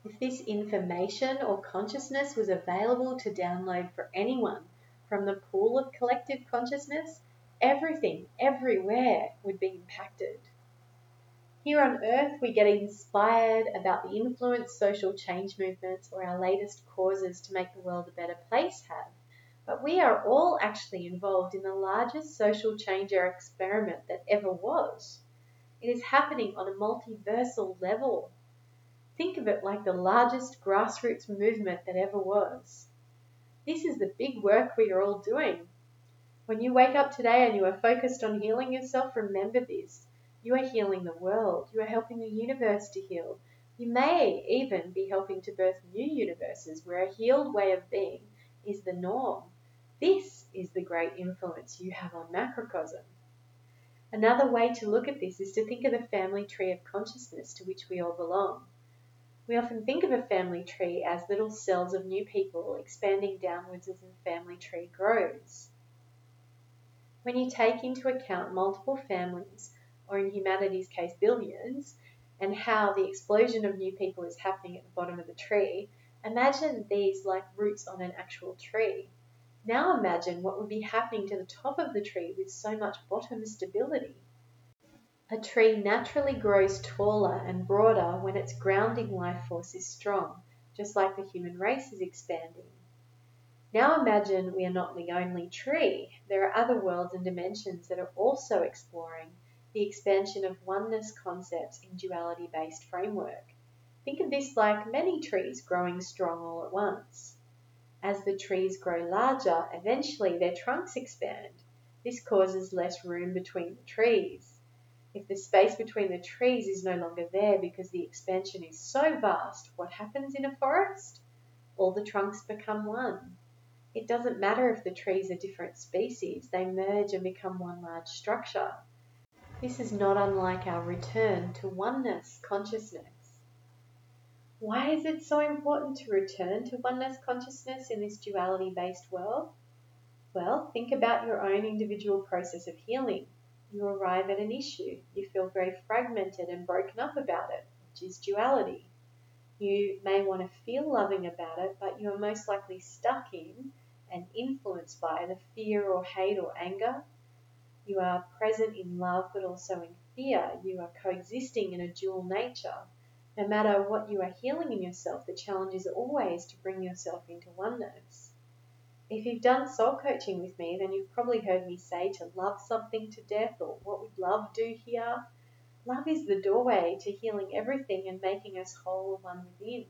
If this information or consciousness was available to download for anyone from the pool of collective consciousness, everything, everywhere would be impacted. Here on Earth, we get inspired about the influence social change movements or our latest causes to make the world a better place have. But we are all actually involved in the largest social change experiment that ever was. It is happening on a multiversal level. Think of it like the largest grassroots movement that ever was. This is the big work we are all doing. When you wake up today and you are focused on healing yourself, remember this. You are healing the world. You are helping the universe to heal. You may even be helping to birth new universes where a healed way of being is the norm. This is the great influence you have on macrocosm. Another way to look at this is to think of the family tree of consciousness to which we all belong. We often think of a family tree as little cells of new people expanding downwards as the family tree grows. When you take into account multiple families, or in humanity's case, billions, and how the explosion of new people is happening at the bottom of the tree, imagine these like roots on an actual tree. Now imagine what would be happening to the top of the tree with so much bottom stability. A tree naturally grows taller and broader when its grounding life force is strong, just like the human race is expanding. Now imagine we are not the only tree. There are other worlds and dimensions that are also exploring the expansion of oneness concepts in duality based framework. Think of this like many trees growing strong all at once. As the trees grow larger, eventually their trunks expand. This causes less room between the trees. If the space between the trees is no longer there because the expansion is so vast, what happens in a forest? All the trunks become one. It doesn't matter if the trees are different species, they merge and become one large structure. This is not unlike our return to oneness consciousness. Why is it so important to return to oneness consciousness in this duality based world? Well, think about your own individual process of healing you arrive at an issue. You feel very fragmented and broken up about it, which is duality. You may want to feel loving about it, but you are most likely stuck in and influenced by the fear or hate or anger. You are present in love but also in fear. You are coexisting in a dual nature. No matter what you are healing in yourself, the challenge is always to bring yourself into oneness. If you've done soul coaching with me, then you've probably heard me say to love something to death or what would love do here? Love is the doorway to healing everything and making us whole one within.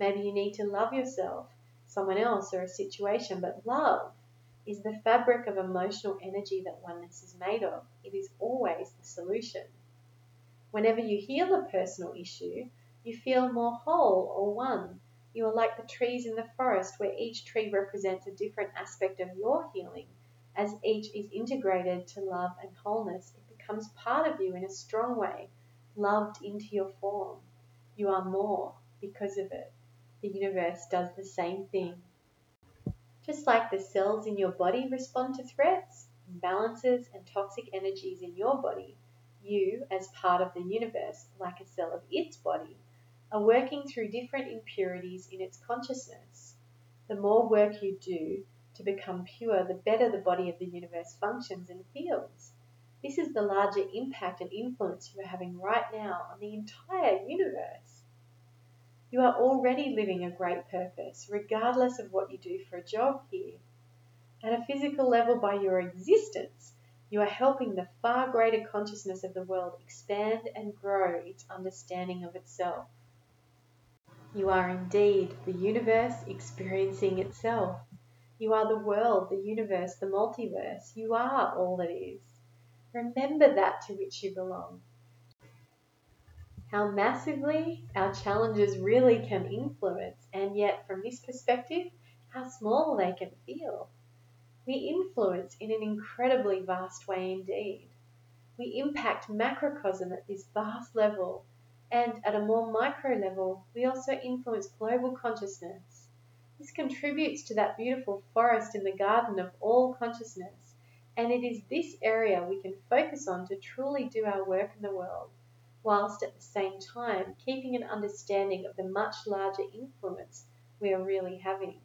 Maybe you need to love yourself, someone else, or a situation, but love is the fabric of emotional energy that oneness is made of. It is always the solution. Whenever you heal a personal issue, you feel more whole or one you are like the trees in the forest, where each tree represents a different aspect of your healing. As each is integrated to love and wholeness, it becomes part of you in a strong way, loved into your form. You are more because of it. The universe does the same thing. Just like the cells in your body respond to threats, imbalances, and toxic energies in your body, you, as part of the universe, like a cell of its body, are working through different impurities in its consciousness. The more work you do to become pure, the better the body of the universe functions and feels. This is the larger impact and influence you are having right now on the entire universe. You are already living a great purpose, regardless of what you do for a job here. At a physical level, by your existence, you are helping the far greater consciousness of the world expand and grow its understanding of itself. You are indeed the universe experiencing itself. You are the world, the universe, the multiverse. You are all that is. Remember that to which you belong. How massively our challenges really can influence, and yet, from this perspective, how small they can feel. We influence in an incredibly vast way indeed. We impact macrocosm at this vast level and at a more micro level, we also influence global consciousness. This contributes to that beautiful forest in the garden of all consciousness, and it is this area we can focus on to truly do our work in the world, whilst at the same time keeping an understanding of the much larger influence we are really having.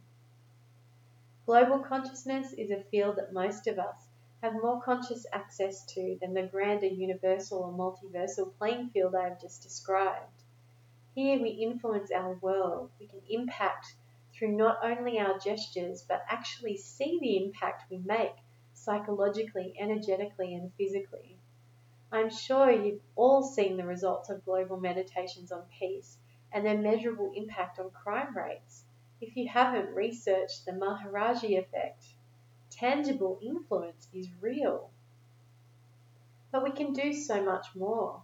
Global consciousness is a field that most of us have more conscious access to than the grander universal or multiversal playing field I have just described. Here we influence our world, we can impact through not only our gestures but actually see the impact we make psychologically, energetically, and physically. I'm sure you've all seen the results of global meditations on peace and their measurable impact on crime rates. If you haven't, researched the Maharishi effect tangible influence is real. But we can do so much more.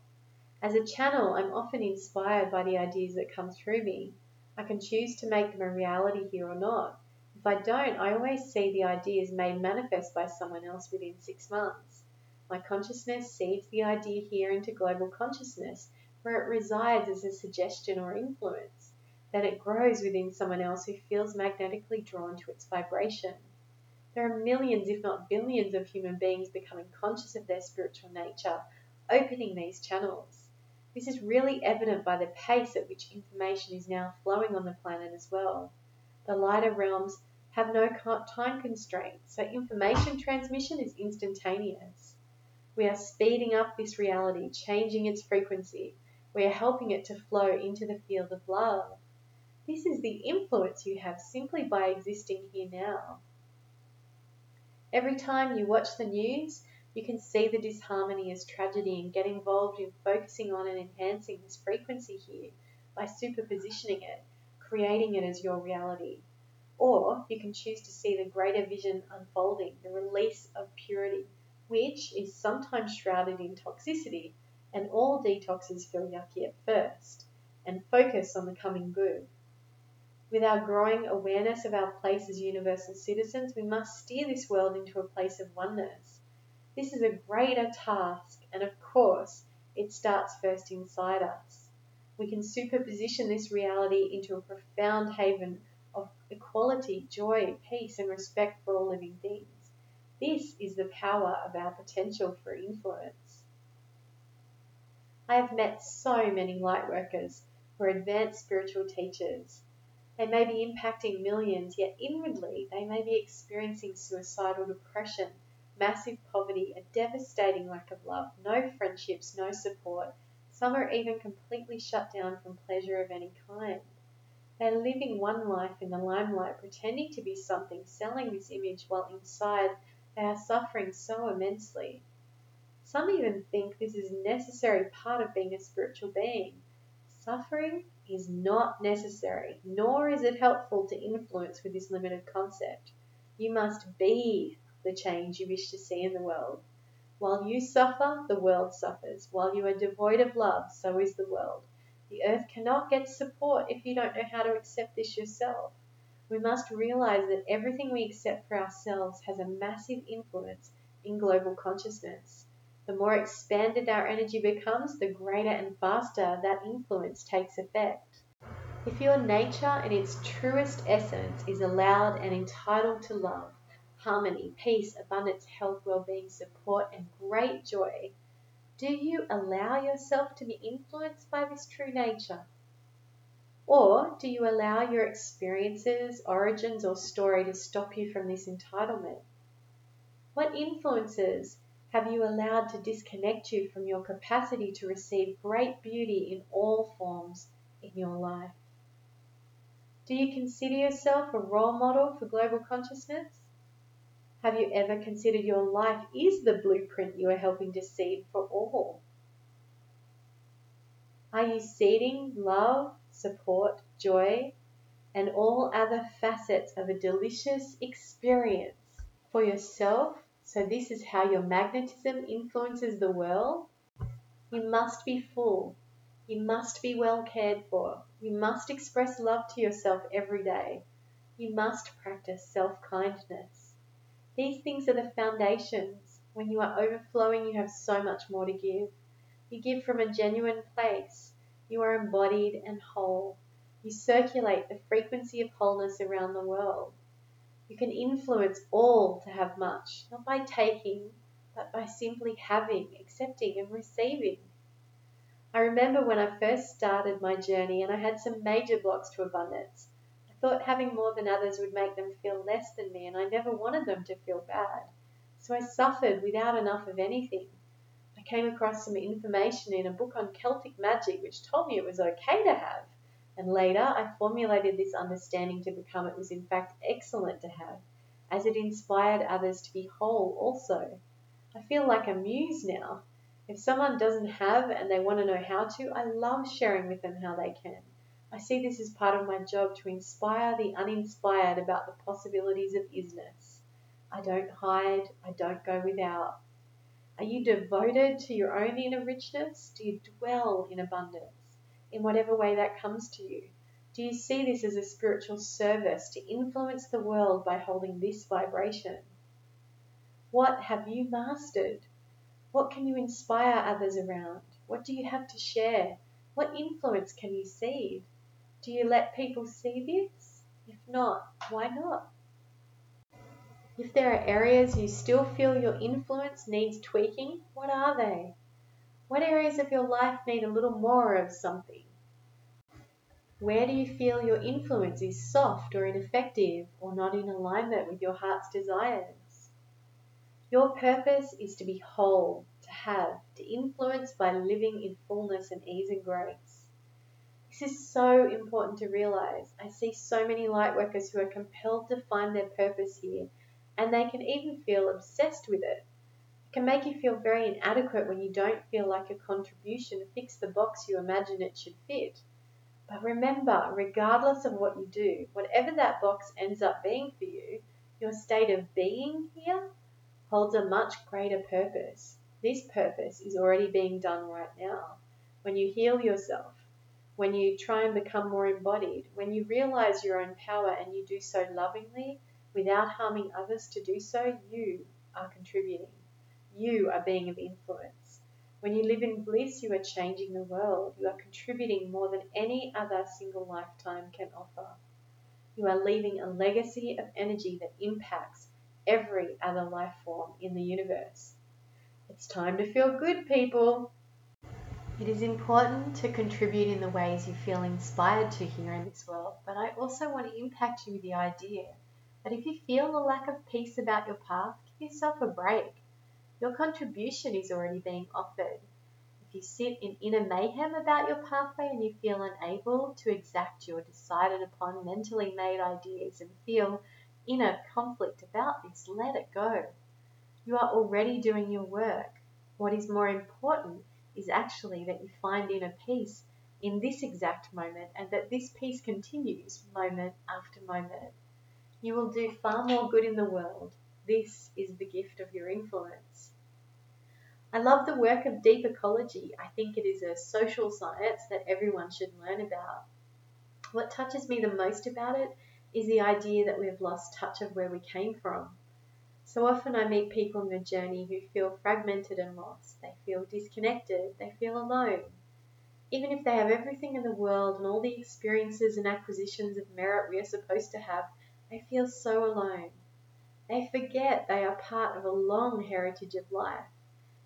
As a channel, I'm often inspired by the ideas that come through me. I can choose to make them a reality here or not. If I don't, I always see the ideas made manifest by someone else within six months. My consciousness seeds the idea here into global consciousness, where it resides as a suggestion or influence. Then it grows within someone else who feels magnetically drawn to its vibration. There are millions, if not billions, of human beings becoming conscious of their spiritual nature, opening these channels. This is really evident by the pace at which information is now flowing on the planet as well. The lighter realms have no time constraints, so information transmission is instantaneous. We are speeding up this reality, changing its frequency. We are helping it to flow into the field of love. This is the influence you have simply by existing here now. Every time you watch the news, you can see the disharmony as tragedy and get involved in focusing on and enhancing this frequency here by superpositioning it, creating it as your reality. Or you can choose to see the greater vision unfolding, the release of purity, which is sometimes shrouded in toxicity, and all detoxes feel yucky at first, and focus on the coming good. With our growing awareness of our place as universal citizens, we must steer this world into a place of oneness. This is a greater task, and of course, it starts first inside us. We can superposition this reality into a profound haven of equality, joy, peace, and respect for all living things. This is the power of our potential for influence. I have met so many light workers who are advanced spiritual teachers. They may be impacting millions, yet inwardly they may be experiencing suicidal depression, massive poverty, a devastating lack of love, no friendships, no support. Some are even completely shut down from pleasure of any kind. They're living one life in the limelight, pretending to be something, selling this image while inside they are suffering so immensely. Some even think this is a necessary part of being a spiritual being. Suffering is not necessary, nor is it helpful to influence with this limited concept. You must be the change you wish to see in the world. While you suffer, the world suffers. While you are devoid of love, so is the world. The earth cannot get support if you don't know how to accept this yourself. We must realize that everything we accept for ourselves has a massive influence in global consciousness. The more expanded our energy becomes, the greater and faster that influence takes effect. If your nature in its truest essence is allowed and entitled to love, harmony, peace, abundance, health, well being, support, and great joy, do you allow yourself to be influenced by this true nature? Or do you allow your experiences, origins, or story to stop you from this entitlement? What influences have you allowed to disconnect you from your capacity to receive great beauty in all forms in your life? Do you consider yourself a role model for global consciousness? Have you ever considered your life is the blueprint you are helping to seed for all? Are you seeding love, support, joy, and all other facets of a delicious experience for yourself? So, this is how your magnetism influences the world. You must be full. You must be well cared for. You must express love to yourself every day. You must practice self kindness. These things are the foundations. When you are overflowing, you have so much more to give. You give from a genuine place. You are embodied and whole. You circulate the frequency of wholeness around the world. You can influence all to have much, not by taking, but by simply having, accepting, and receiving. I remember when I first started my journey and I had some major blocks to abundance. I thought having more than others would make them feel less than me, and I never wanted them to feel bad. So I suffered without enough of anything. I came across some information in a book on Celtic magic which told me it was okay to have and later I formulated this understanding to become it was in fact excellent to have, as it inspired others to be whole also. I feel like a muse now. If someone doesn't have and they want to know how to, I love sharing with them how they can. I see this as part of my job to inspire the uninspired about the possibilities of isness. I don't hide, I don't go without. Are you devoted to your own inner richness? Do you dwell in abundance? In whatever way that comes to you? Do you see this as a spiritual service to influence the world by holding this vibration? What have you mastered? What can you inspire others around? What do you have to share? What influence can you see? Do you let people see this? If not, why not? If there are areas you still feel your influence needs tweaking, what are they? What areas of your life need a little more of something? Where do you feel your influence is soft or ineffective or not in alignment with your heart's desires? Your purpose is to be whole, to have, to influence by living in fullness and ease and grace. This is so important to realize. I see so many light workers who are compelled to find their purpose here, and they can even feel obsessed with it. it can make you feel very inadequate when you don't feel like your contribution fits the box you imagine it should fit. But remember, regardless of what you do, whatever that box ends up being for you, your state of being here holds a much greater purpose. This purpose is already being done right now. When you heal yourself, when you try and become more embodied, when you realize your own power and you do so lovingly without harming others to do so, you are contributing. You are being of influence. When you live in bliss, you are changing the world. You are contributing more than any other single lifetime can offer. You are leaving a legacy of energy that impacts every other life form in the universe. It's time to feel good, people. It is important to contribute in the ways you feel inspired to here in this world, but I also want to impact you with the idea that if you feel a lack of peace about your path, give yourself a break. Your contribution is already being offered. If you sit in inner mayhem about your pathway and you feel unable to exact your decided upon mentally made ideas and feel inner conflict about this, let it go. You are already doing your work. What is more important is actually that you find inner peace in this exact moment and that this peace continues moment after moment. You will do far more good in the world. This is the gift of your influence. I love the work of deep ecology. I think it is a social science that everyone should learn about. What touches me the most about it is the idea that we've lost touch of where we came from. So often I meet people on the journey who feel fragmented and lost. They feel disconnected. They feel alone. Even if they have everything in the world and all the experiences and acquisitions of merit we are supposed to have, they feel so alone. They forget they are part of a long heritage of life.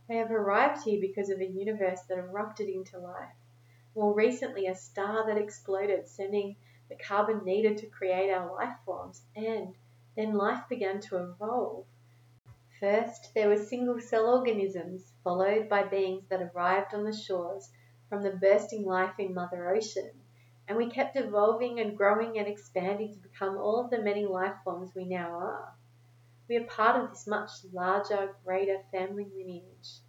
They have arrived here because of a universe that erupted into life. More recently, a star that exploded, sending the carbon needed to create our life forms, and then life began to evolve. First, there were single cell organisms, followed by beings that arrived on the shores from the bursting life in Mother Ocean, and we kept evolving and growing and expanding to become all of the many life forms we now are. We are part of this much larger, greater family lineage.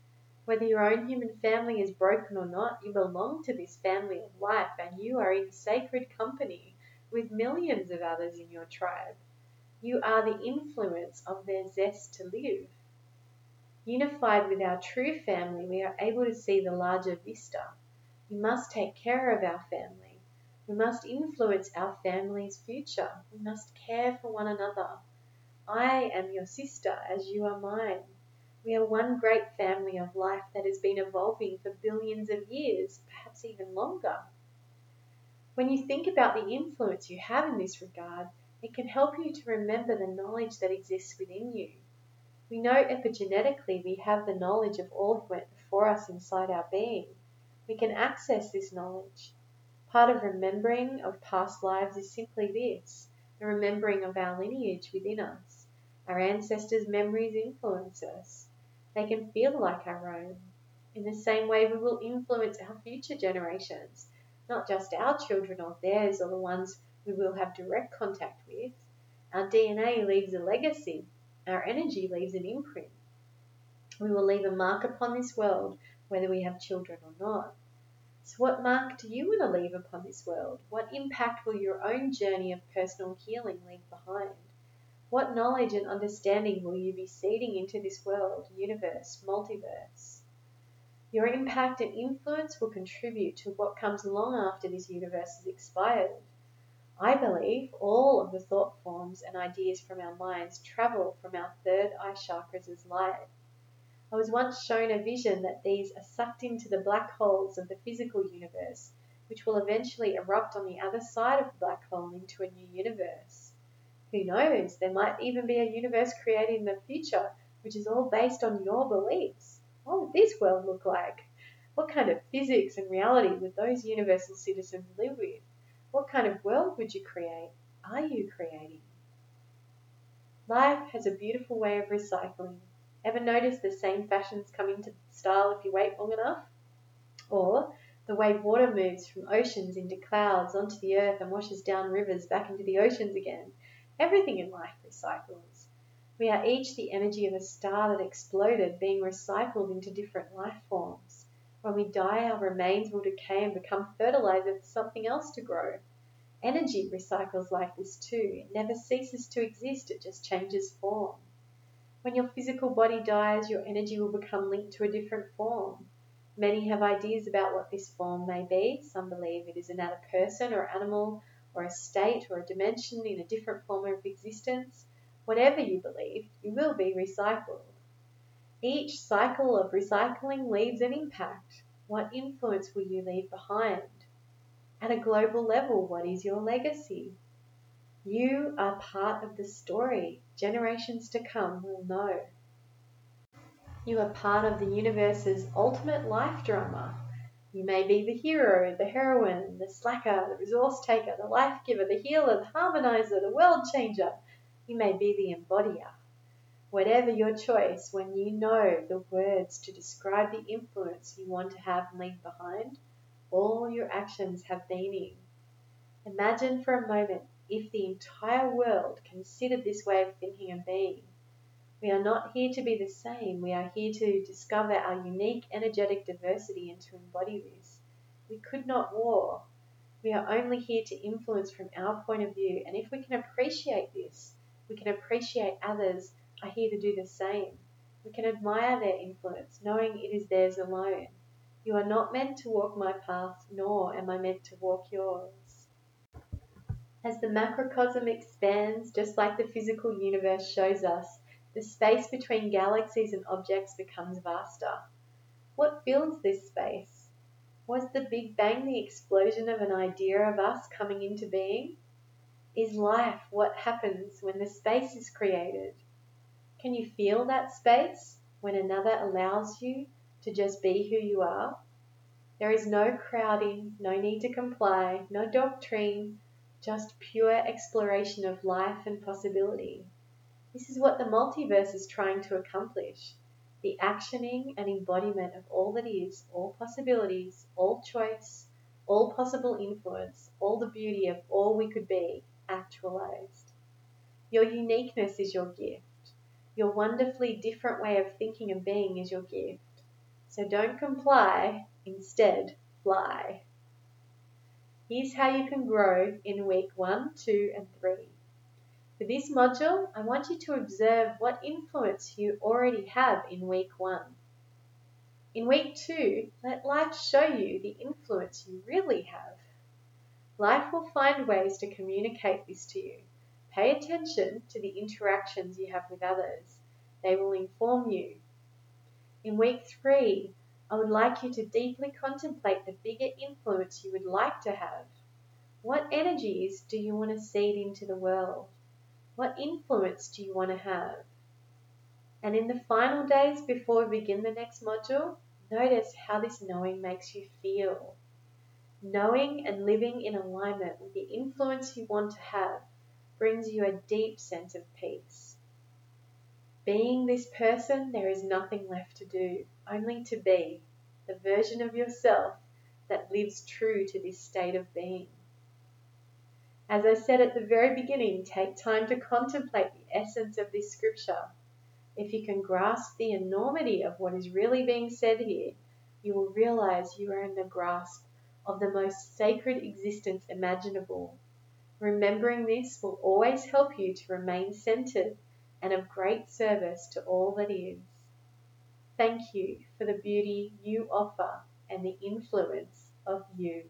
Whether your own human family is broken or not, you belong to this family of life and you are in sacred company with millions of others in your tribe. You are the influence of their zest to live. Unified with our true family, we are able to see the larger vista. We must take care of our family. We must influence our family's future. We must care for one another. I am your sister as you are mine. We are one great family of life that has been evolving for billions of years, perhaps even longer. When you think about the influence you have in this regard, it can help you to remember the knowledge that exists within you. We know epigenetically we have the knowledge of all who went before us inside our being. We can access this knowledge. Part of remembering of past lives is simply this the remembering of our lineage within us. Our ancestors' memories influence us. They can feel like our own. In the same way, we will influence our future generations, not just our children or theirs or the ones we will have direct contact with. Our DNA leaves a legacy, our energy leaves an imprint. We will leave a mark upon this world, whether we have children or not. So, what mark do you want to leave upon this world? What impact will your own journey of personal healing leave behind? What knowledge and understanding will you be seeding into this world, universe, multiverse? Your impact and influence will contribute to what comes long after this universe has expired. I believe all of the thought forms and ideas from our minds travel from our third eye chakras as light. I was once shown a vision that these are sucked into the black holes of the physical universe, which will eventually erupt on the other side of the black hole into a new universe. Who knows, there might even be a universe created in the future which is all based on your beliefs. What would this world look like? What kind of physics and reality would those universal citizens live with? What kind of world would you create? Are you creating? Life has a beautiful way of recycling. Ever notice the same fashions come into style if you wait long enough? Or the way water moves from oceans into clouds onto the earth and washes down rivers back into the oceans again. Everything in life recycles. We are each the energy of a star that exploded, being recycled into different life forms. When we die, our remains will decay and become fertilizer for something else to grow. Energy recycles like this too. It never ceases to exist, it just changes form. When your physical body dies, your energy will become linked to a different form. Many have ideas about what this form may be. Some believe it is another person or animal or a state or a dimension in a different form of existence. Whatever you believe, you will be recycled. Each cycle of recycling leaves an impact. What influence will you leave behind? At a global level, what is your legacy? You are part of the story. Generations to come will know. You are part of the universe's ultimate life drama. You may be the hero, the heroine, the slacker, the resource taker, the life giver, the healer, the harmonizer, the world changer. You may be the embodier. Whatever your choice, when you know the words to describe the influence you want to have and leave behind, all your actions have meaning. Imagine for a moment if the entire world considered this way of thinking and being. We are not here to be the same. We are here to discover our unique energetic diversity and to embody this. We could not war. We are only here to influence from our point of view, and if we can appreciate this, we can appreciate others are here to do the same. We can admire their influence, knowing it is theirs alone. You are not meant to walk my path, nor am I meant to walk yours. As the macrocosm expands, just like the physical universe shows us, the space between galaxies and objects becomes vaster. What fills this space? Was the Big Bang the explosion of an idea of us coming into being? Is life what happens when the space is created? Can you feel that space when another allows you to just be who you are? There is no crowding, no need to comply, no doctrine, just pure exploration of life and possibility. This is what the multiverse is trying to accomplish the actioning and embodiment of all that is, all possibilities, all choice, all possible influence, all the beauty of all we could be actualized. Your uniqueness is your gift. Your wonderfully different way of thinking and being is your gift. So don't comply, instead, fly. Here's how you can grow in week one, two, and three. For this module, I want you to observe what influence you already have in week one. In week two, let life show you the influence you really have. Life will find ways to communicate this to you. Pay attention to the interactions you have with others. They will inform you. In week three, I would like you to deeply contemplate the bigger influence you would like to have. What energies do you want to seed into the world? What influence do you want to have? And in the final days before we begin the next module, notice how this knowing makes you feel. Knowing and living in alignment with the influence you want to have brings you a deep sense of peace. Being this person, there is nothing left to do, only to be the version of yourself that lives true to this state of being. As I said at the very beginning, take time to contemplate the essence of this scripture. If you can grasp the enormity of what is really being said here, you will realize you are in the grasp of the most sacred existence imaginable. Remembering this will always help you to remain centered and of great service to all that is. Thank you for the beauty you offer and the influence of you.